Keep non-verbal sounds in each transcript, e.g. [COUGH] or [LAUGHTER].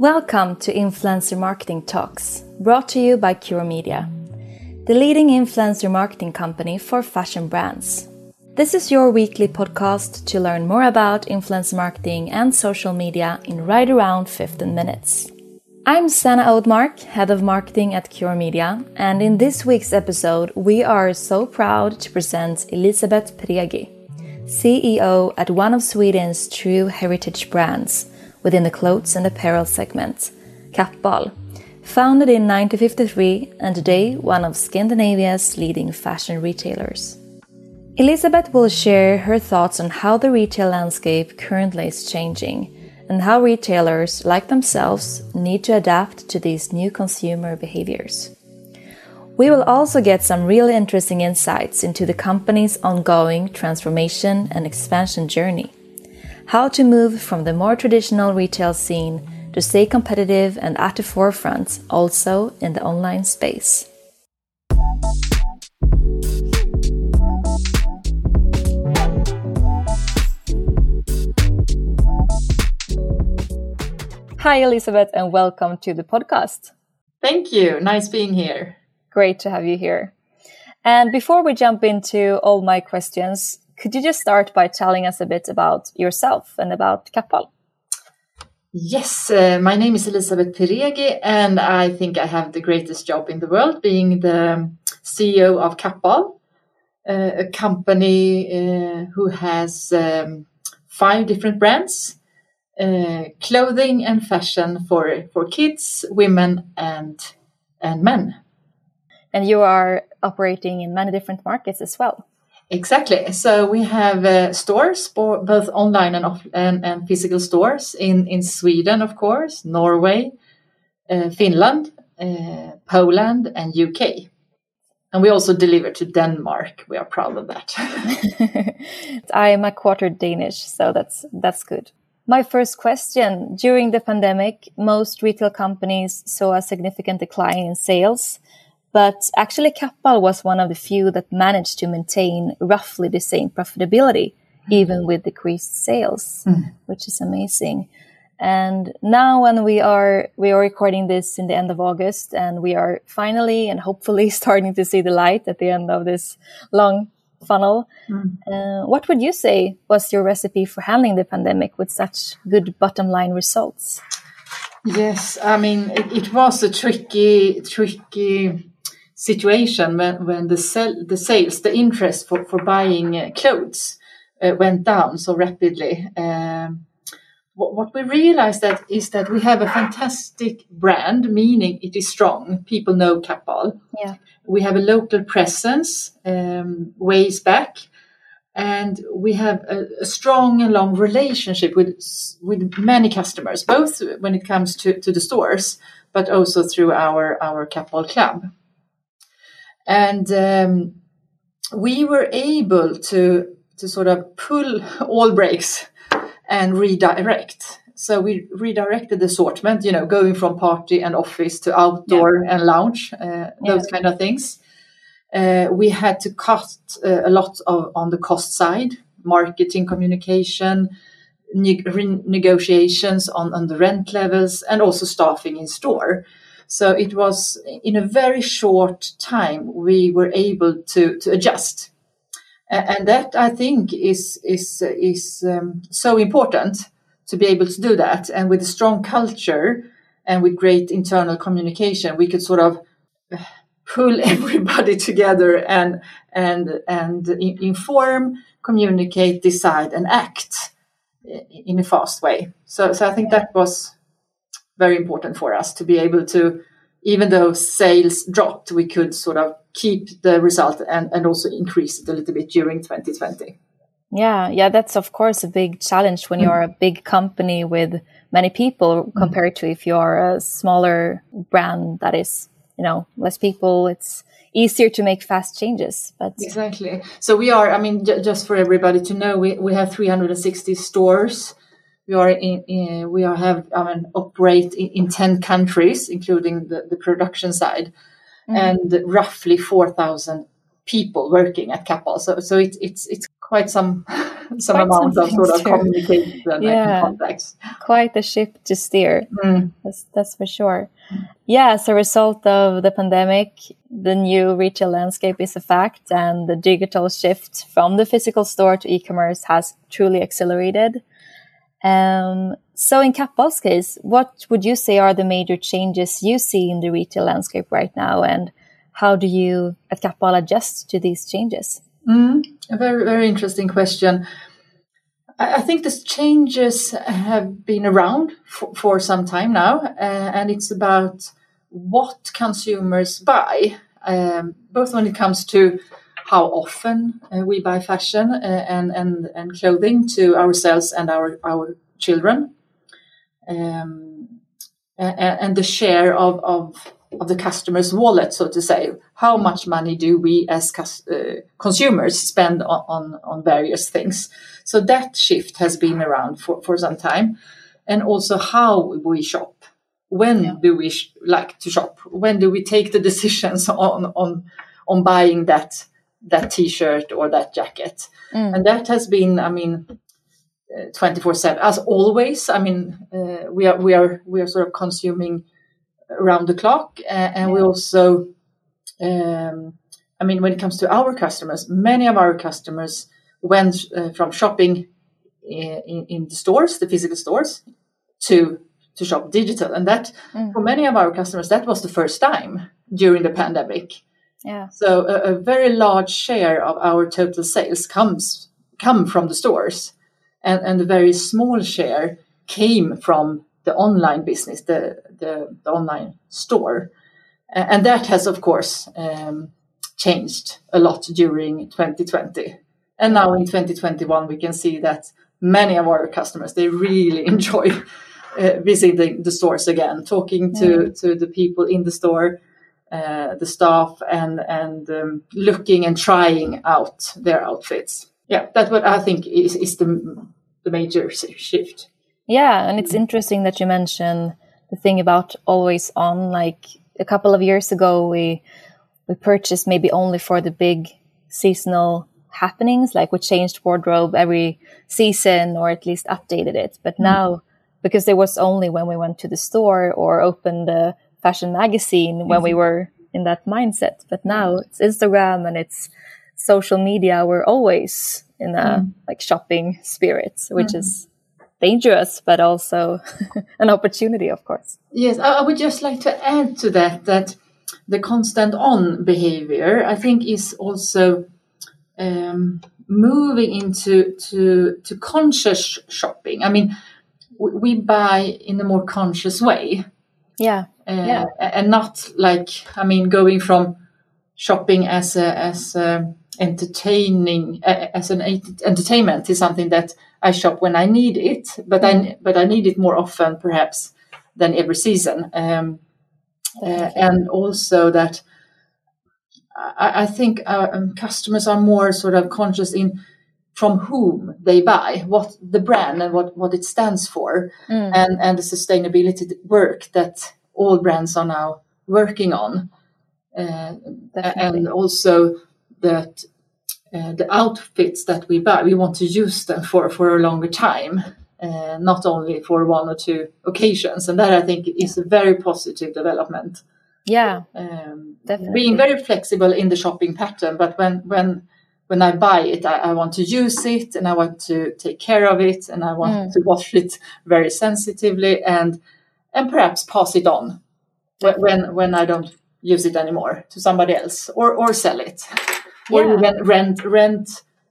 Welcome to Influencer Marketing Talks, brought to you by Cure Media, the leading influencer marketing company for fashion brands. This is your weekly podcast to learn more about influencer marketing and social media in right around 15 minutes. I'm Sanna Oudmark, head of marketing at Cure Media, and in this week's episode, we are so proud to present Elisabeth Peregi, CEO at one of Sweden's true heritage brands within the clothes and apparel segment, Kappahl, founded in 1953 and today one of Scandinavia's leading fashion retailers. Elisabeth will share her thoughts on how the retail landscape currently is changing and how retailers, like themselves, need to adapt to these new consumer behaviors. We will also get some really interesting insights into the company's ongoing transformation and expansion journey how to move from the more traditional retail scene to stay competitive and at the forefront also in the online space. Hi, Elisabeth, and welcome to the podcast. Thank you. Nice being here. Great to have you here. And before we jump into all my questions, could you just start by telling us a bit about yourself and about Kappahl? Yes, uh, my name is Elisabeth Peregi, and I think I have the greatest job in the world being the CEO of Kappahl, uh, a company uh, who has um, five different brands uh, clothing and fashion for, for kids, women, and, and men. And you are operating in many different markets as well. Exactly. So we have uh, stores, both online and, off- and, and physical stores in, in Sweden, of course, Norway, uh, Finland, uh, Poland, and UK. And we also deliver to Denmark. We are proud of that. [LAUGHS] I am a quarter Danish, so that's that's good. My first question: During the pandemic, most retail companies saw a significant decline in sales but actually, Kappahl was one of the few that managed to maintain roughly the same profitability, mm. even with decreased sales, mm. which is amazing. And now, when we are we are recording this in the end of August, and we are finally and hopefully [LAUGHS] starting to see the light at the end of this long funnel. Mm. Uh, what would you say was your recipe for handling the pandemic with such good bottom line results? Yes, I mean it, it was a tricky, tricky situation when, when the, sell, the sales, the interest for, for buying uh, clothes uh, went down so rapidly. Um, what, what, we realized that is that we have a fantastic brand, meaning it is strong. People know Kappahl. Yeah. We have a local presence um, ways back, and we have a, a, strong and long relationship with with many customers, both when it comes to, to the stores, but also through our our Kappahl Club. And um, we were able to, to sort of pull all brakes and redirect. So we redirected the assortment, you know, going from party and office to outdoor yeah. and lounge, uh, those yeah. kind of things. Uh, we had to cut uh, a lot of, on the cost side, marketing, communication, ne- negotiations on, on the rent levels, and also staffing in store. So it was in a very short time we were able to, to adjust. And that I think is, is, is um, so important to be able to do that. And with a strong culture and with great internal communication, we could sort of uh, pull [LAUGHS] everybody together and, and, and inform, communicate, decide, and act in a fast way. So, so I think that was very important for us to be able to, even though sales dropped, we could sort of keep the result and, and also increase it a little bit during 2020. Yeah, yeah, that's of course a big challenge when you're a big company with many people mm. compared to if you're a smaller brand that is, you know, less people. It's easier to make fast changes. But exactly. So we are. I mean, j- just for everybody to know, we we have 360 stores we are in, in we are have I mean, operate in, in 10 countries, including the, the production side, mm-hmm. and roughly 4,000 people working at Kappahl. So, so it, it's, it's quite some [LAUGHS] some Quite amount of sort of communication Yeah. and contacts. Quite a ship to steer. Mm. That's, that's for sure. Yeah, as a result of the pandemic, the new retail landscape is a fact, and the digital shift from the physical store to e-commerce has truly accelerated. Um, so, in Kappahl's case, what would you say are the major changes you see in the retail landscape right now, and how do you at Kappahl adjust to these changes? Mm, a very, very interesting question. I, think these changes have been around for, for some time now, uh, and it's about what consumers buy, um, both when it comes to how often uh, we buy fashion uh, and, and, and clothing to ourselves and our, our children, um, and, the share of, of of the customer's wallet, so to say. How much money do we as cus- uh, consumers spend on, on, on various things? So that shift has been around for, for some time. And also how we shop. When do we sh- like to shop? When do we take the [LAUGHS] decisions on, on, on buying that, that t-shirt or that jacket? And that has been, I mean, twenty four seven as always. I mean, uh, we are we are we are sort of consuming around the clock, uh, and we also, um, I mean, when it comes to our customers, many of our customers went uh, from shopping in, in, in the stores, the physical stores, to to shop digital, and that for many of our customers that was the first time during the pandemic. Yeah. So a, a very large share of our total sales comes come from the stores, and, and a very small share came from the online business, the the, the online store, and that has of course um, changed a lot during 2020, and now in 2021 we can see that many of our customers they really [LAUGHS] enjoy. Uh, visiting the stores again, talking to, to the people in the store, uh, the staff and and um, looking and trying out their outfits. Yeah, that's what I think is, is the the major shift. Yeah, and it's interesting that you mention the thing about always on. Like a couple of years ago, we we purchased maybe only for the big seasonal happenings, like we changed wardrobe every season or at least updated it. But now, because it was only when we went to the store or opened a fashion magazine when we mm-hmm. were in that mindset. But now it's Instagram and it's social media. We're always in a mm. like shopping spirit, which mm-hmm. is dangerous, but also [LAUGHS] an opportunity, of course. Yes, I, would just like to add to that that the constant on behavior I think is also um, moving into to to conscious shopping. I mean, we buy in a more conscious way. Yeah. Uh, Yeah. and not like I mean going from shopping as a as a entertaining uh, as an entertainment is something that I shop when I need it, but I but I need it more often perhaps than every season, um, uh, and also that I, I think uh, um, customers are more sort of conscious in from whom they buy, what the brand and what, what it stands for, and, and the sustainability work that all brands are now working on. Uh, and also that uh, the outfits that we buy, we want to use them for, for a longer time, uh, not only for one or two occasions. And that I think is a very positive development Yeah. um, Definitely. being very flexible in the shopping pattern. But when when when I buy it, I, I want to use it and I want to take care of it and I want to wash it very sensitively and and perhaps pass it on when when, I don't use it anymore to somebody else or or sell it or Yeah. even rent rent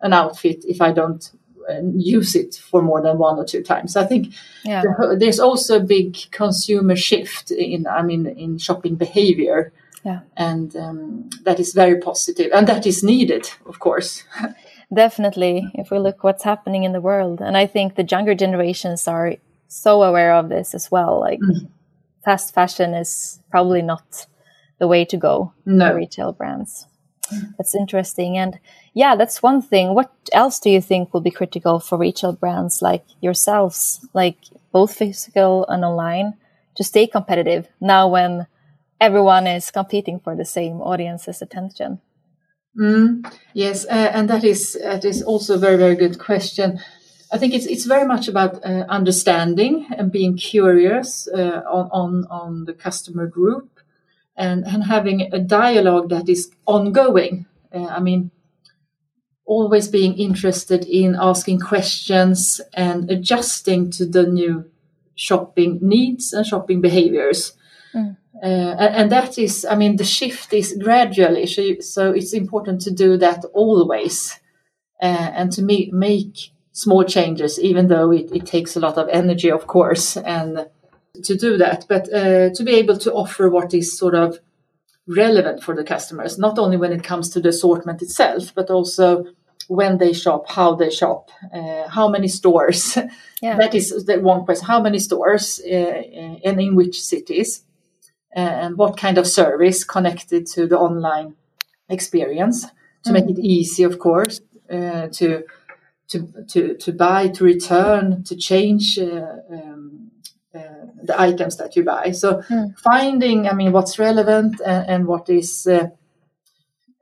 an outfit if I don't uh, use it for more than one or two times. I think Yeah. the- there's also a big consumer shift in i mean in shopping behavior Yeah. and um, that is very positive and that is needed of course [LAUGHS] Definitely, if we look what's happening in the world, and I think the younger generations are so aware of this as well. Like, fast fashion is probably not the way to go No. for retail brands. That's interesting, and yeah, that's one thing. What else do you think will be critical for retail brands like yourselves, like both physical and online, to stay competitive now when everyone is competing for the same audience's attention? Mm, yes, uh, and that is that is also a very very good question. I think it's it's very much about uh, understanding and being curious uh, on, on on the customer group and and having a dialogue that is ongoing. Uh, I mean, always being interested in asking questions and adjusting to the new shopping needs and shopping behaviors. Mm. Uh, and that is, I mean, the shift is gradually, so it's important to do that always, uh, and to me, make small changes, even though it, it, takes a lot of energy, of course, and to do that. But uh, to be able to offer what is sort of relevant for the customers, not only when it comes to the assortment itself, but also when they shop, how they shop, uh, how many stores. Yeah. [LAUGHS] that is the one question. How many stores uh, and in which cities? and what kind of service connected to the online experience to mm. make it easy, of course, uh, to to to to buy, to return, to change uh, um, uh, the items that you buy. So mm. finding, I mean, what's relevant and, and what is uh,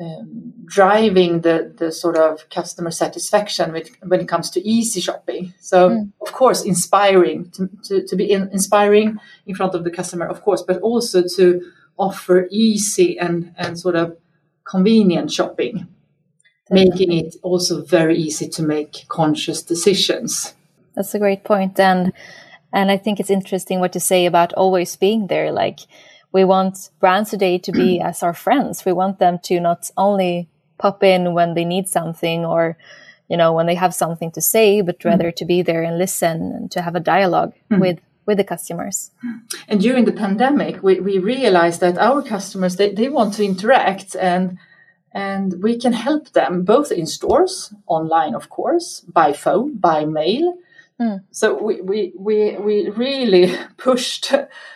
um, driving the the sort of customer satisfaction with, when it comes to easy shopping. So mm. of course, inspiring to, to, to be in, inspiring in front of the customer, of course, but also to offer easy and and sort of convenient shopping, making it also very easy to make conscious decisions. That's a great point, and and I think it's interesting what you say about always being there, like we want brands today to be as our friends. We want them to not only pop in when they need something or, you know, when they have something to say, but mm. rather mm. to be there and listen and to have a dialogue mm. with with the customers. And during the pandemic, we, we realized that our customers they, they want to interact and and we can help them both in stores, online, of course, by phone, by mail, Mm. So we, we, we, we really [LAUGHS] pushed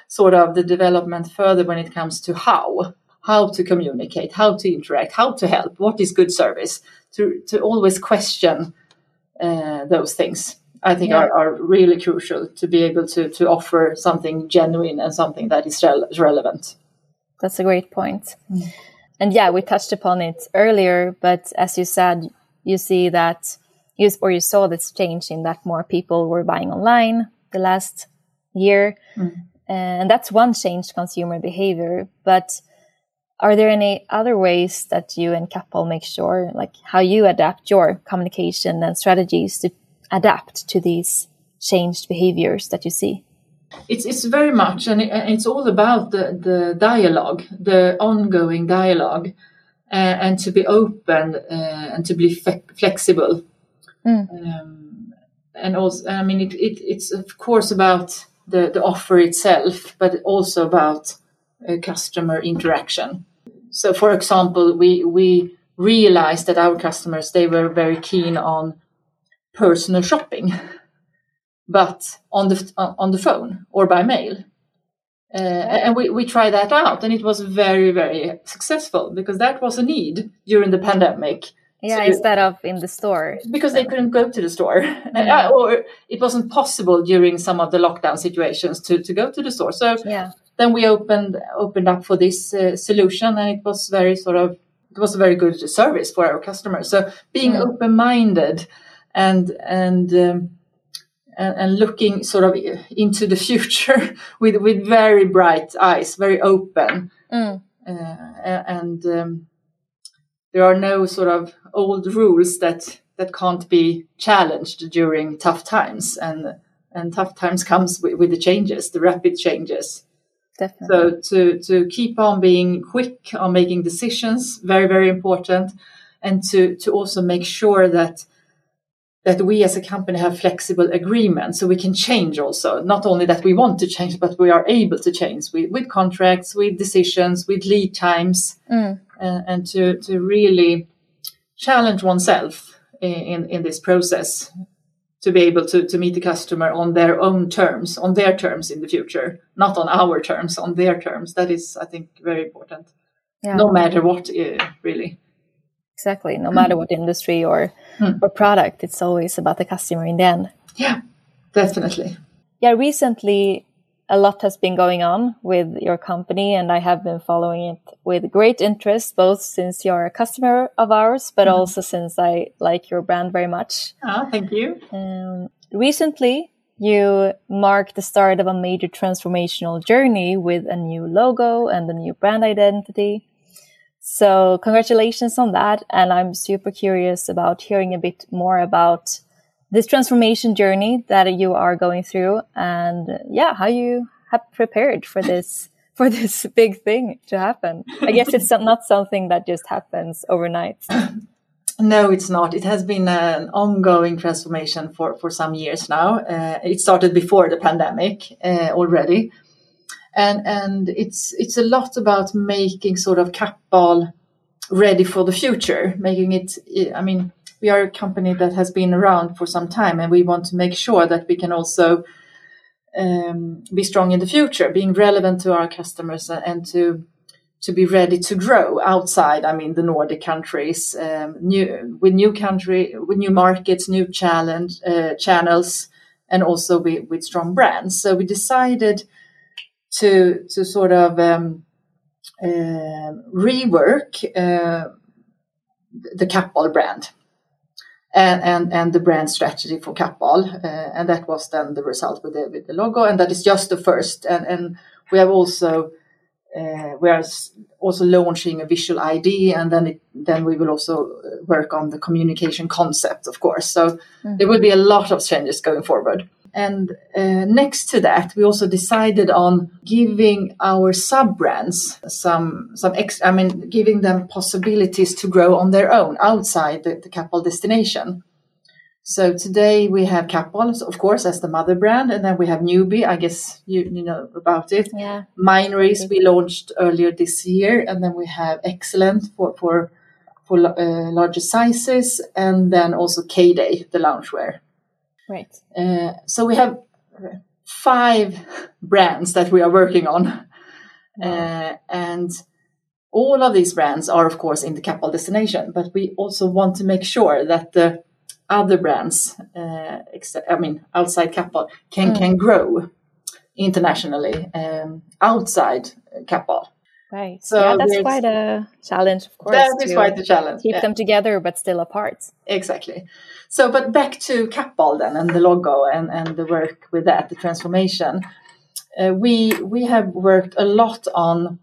sort of the development further when it comes to how, how to communicate, how to interact, how to help, what is good service, to, to always question uh, those things. I think yeah. are, are really crucial to be able to, to offer something genuine and something that is rel- relevant. That's a great point. Mm. And yeah, we touched upon it earlier, but as you said, you see that you, or you saw this change in that more people were buying online the last year. Mm. And that's one change consumer behavior. But are there any other ways that you and Kappahl make sure, like how you adapt your communication and strategies to adapt to these changed behaviors that you see? It's it's very much, and it, it's all about the the dialogue, the ongoing dialogue, uh, and to be open uh, and to be fe- flexible Mm. Um, and also, I mean, it, it, it's of course about the, the offer itself, but also about uh, customer interaction. So, for example, we we realized that our customers they were very keen on personal shopping, [LAUGHS] but on the on the phone or by mail. Uh, and we, we tried that out, and it was very, very successful because that was a need during the pandemic yeah, so instead of in the store. Because they couldn't go to the store. [LAUGHS] Yeah. or it wasn't possible during some of the lockdown situations to, to go to the store. So yeah. then we opened opened up for this uh, solution and it was very sort of it was a very good service for our customers. So being mm. open minded and and, um, and and looking sort of into the future [LAUGHS] with with very bright eyes, very open, mm. uh, and um, there are no sort of old rules that that can't be challenged during tough times and and tough times comes with, with the changes the rapid changes Definitely. so to to keep on being quick on making decisions very very important and to to also make sure that that we as a company have flexible agreements so we can change also not only that we want to change but we are able to change with, with contracts with decisions with lead times mm. uh, and to to really challenge oneself in, in this process to be able to, to meet the customer on their own terms, on their terms in the future, not on our terms, on their terms. That is, I think, very important. Yeah. No matter what, uh, really. Exactly. No matter what industry or mm. or product, it's always about the customer in the end. Yeah, definitely. Yeah. Recently, a lot has been going on with your company, and I have been following it with great interest, both since you're a customer of ours, but mm-hmm. also since I like your brand very much. Oh, thank you. Um, recently, you marked the start of a major transformational journey with a new logo and a new brand identity. So, congratulations on that. And I'm super curious about hearing a bit more about this transformation journey that you are going through and yeah how you have prepared for this [LAUGHS] for this big thing to happen. I guess it's not something that just happens overnight. [CLEARS THROAT] No it's not. It has been an ongoing transformation for for some years now. Uh, it started before the pandemic uh, already and and it's it's a lot about making sort of Kappahl ready for the future making it i mean we are a company that has been around for some time and we want to make sure that we can also um, be strong in the future, being relevant to our customers and to to be ready to grow outside. I mean, the Nordic countries, um, new with new country, with new markets, new challenge uh, channels, and also with, with strong brands. So we decided to to sort of um, uh, rework uh, the Kappahl brand and, and, and the brand strategy for Kappahl. Uh, and that was then the result with the, with the logo. And that is just the first. And, and we have also, uh, we are also launching a visual ID and then it, then we will also work on the communication concept, of course. So mm-hmm. there will be a lot of changes going forward. And uh, next to that, we also decided on giving our sub brands some some ex- I mean, giving them possibilities to grow on their own outside the, the destination. So today we have Kappahl, of course, as the mother brand, and then we have Newbie. I guess you you know about it. Yeah. Minories we launched earlier this year, and then we have Excellent for for for uh, larger sizes, and then also K Day, the loungewear. Right. Uh, so we have five [LAUGHS] brands that we are working on. Uh, and all of these brands are, of course, in the capital destination, but we also want to make sure that the other brands, uh, I mean, outside Kappahl, can, mm. can grow internationally um, outside Kappahl. Right. So yeah, that's quite a challenge, of course. That is quite a challenge. Keep yeah. them together, but still apart. Exactly. So, but back to Kappahl then, and the logo and, and the work with that, the transformation. Uh, we we have worked a lot on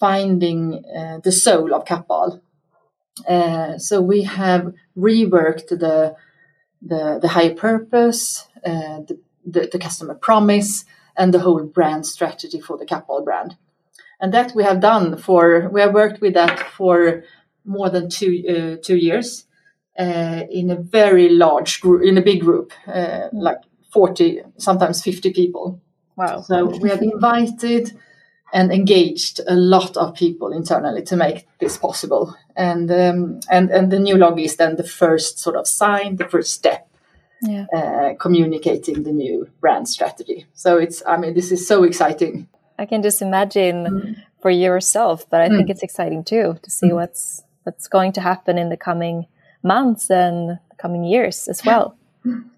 finding uh, the soul of Kappahl. Uh, so we have reworked the the, the higher purpose, uh, the, the, the customer promise, and the whole brand strategy for the Kappahl brand and that we have done for we have worked with that for more than two uh, two years uh, in a very large group in a big group uh, mm. like 40 sometimes 50 people. Wow. So we have invited and engaged a lot of people internally to make this possible. And um, and and the new log is then the first sort of sign the first step yeah. Uh, communicating the new brand strategy. So it's i mean this is so exciting I can just imagine mm. for yourself, but I mm. think it's exciting too to see mm. what's what's going to happen in the coming months and coming years as well.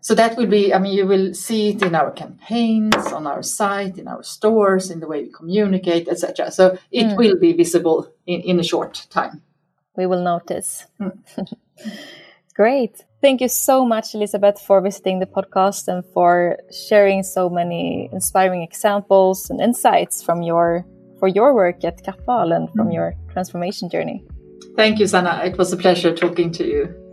So that will be, I mean, you will see it in our campaigns, on our site, in our stores, in the way we communicate, etc. So it mm. will be visible in, in a short time. We will notice. Mm. [LAUGHS] Great. Thank you so much, Elisabeth, for visiting the podcast and for sharing so many inspiring examples and insights from your for your work at Kappahl and from mm. your transformation journey. Thank you, Sanna. It was a pleasure talking to you.